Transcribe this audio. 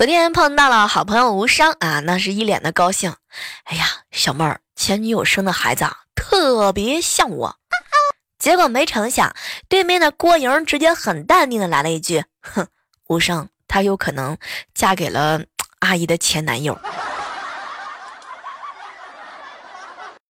昨天碰到了好朋友无伤啊那是一脸的高兴。哎呀小妹儿前女友生的孩子啊特别像我。结果没成想对面的郭莹直接很淡定的来了一句哼无伤她有可能嫁给了阿姨的前男友。